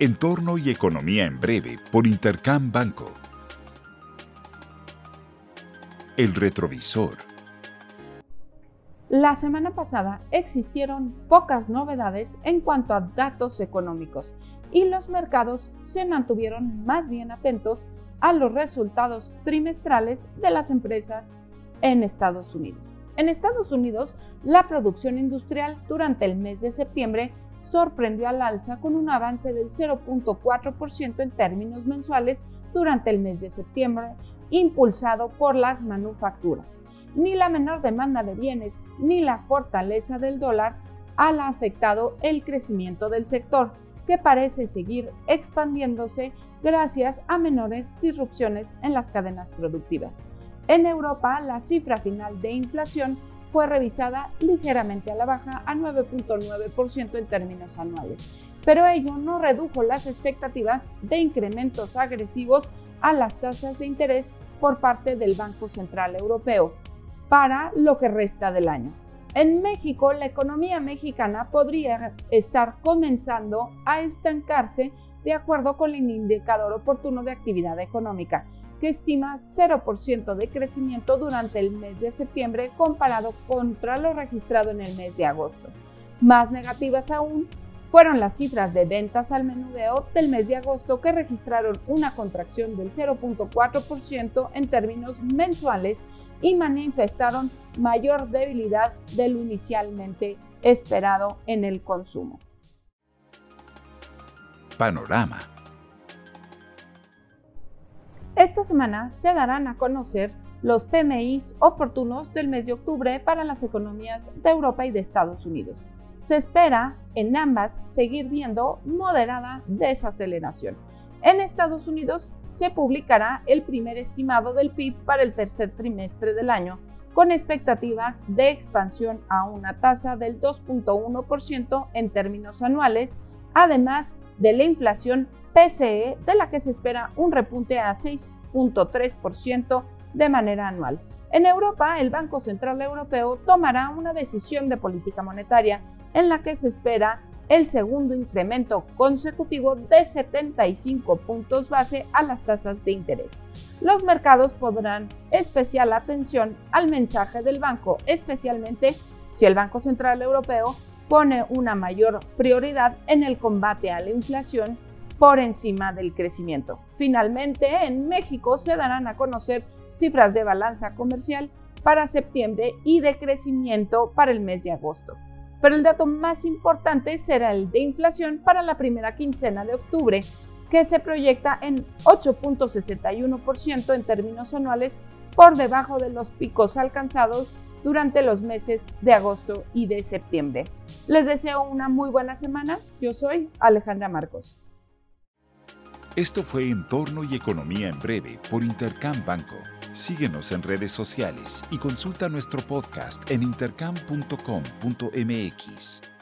Entorno y Economía en Breve por Intercam Banco. El retrovisor. La semana pasada existieron pocas novedades en cuanto a datos económicos y los mercados se mantuvieron más bien atentos a los resultados trimestrales de las empresas en Estados Unidos. En Estados Unidos, la producción industrial durante el mes de septiembre sorprendió al alza con un avance del 0.4% en términos mensuales durante el mes de septiembre, impulsado por las manufacturas. Ni la menor demanda de bienes ni la fortaleza del dólar han afectado el crecimiento del sector, que parece seguir expandiéndose gracias a menores disrupciones en las cadenas productivas. En Europa, la cifra final de inflación fue revisada ligeramente a la baja a 9.9% en términos anuales, pero ello no redujo las expectativas de incrementos agresivos a las tasas de interés por parte del Banco Central Europeo para lo que resta del año. En México, la economía mexicana podría estar comenzando a estancarse de acuerdo con el indicador oportuno de actividad económica, que estima 0% de crecimiento durante el mes de septiembre comparado contra lo registrado en el mes de agosto. Más negativas aún fueron las cifras de ventas al menudeo del mes de agosto que registraron una contracción del 0.4% en términos mensuales y manifestaron mayor debilidad de lo inicialmente esperado en el consumo. Panorama esta semana se darán a conocer los PMIs oportunos del mes de octubre para las economías de Europa y de Estados Unidos. Se espera en ambas seguir viendo moderada desaceleración. En Estados Unidos se publicará el primer estimado del PIB para el tercer trimestre del año, con expectativas de expansión a una tasa del 2.1% en términos anuales, además de la inflación PCE, de la que se espera un repunte a 6.3% de manera anual. En Europa, el Banco Central Europeo tomará una decisión de política monetaria en la que se espera el segundo incremento consecutivo de 75 puntos base a las tasas de interés. Los mercados podrán especial atención al mensaje del banco, especialmente si el Banco Central Europeo pone una mayor prioridad en el combate a la inflación por encima del crecimiento. Finalmente, en México se darán a conocer cifras de balanza comercial para septiembre y de crecimiento para el mes de agosto. Pero el dato más importante será el de inflación para la primera quincena de octubre, que se proyecta en 8.61% en términos anuales, por debajo de los picos alcanzados durante los meses de agosto y de septiembre. Les deseo una muy buena semana. Yo soy Alejandra Marcos. Esto fue Entorno y Economía en Breve por Intercam Banco. Síguenos en redes sociales y consulta nuestro podcast en intercam.com.mx.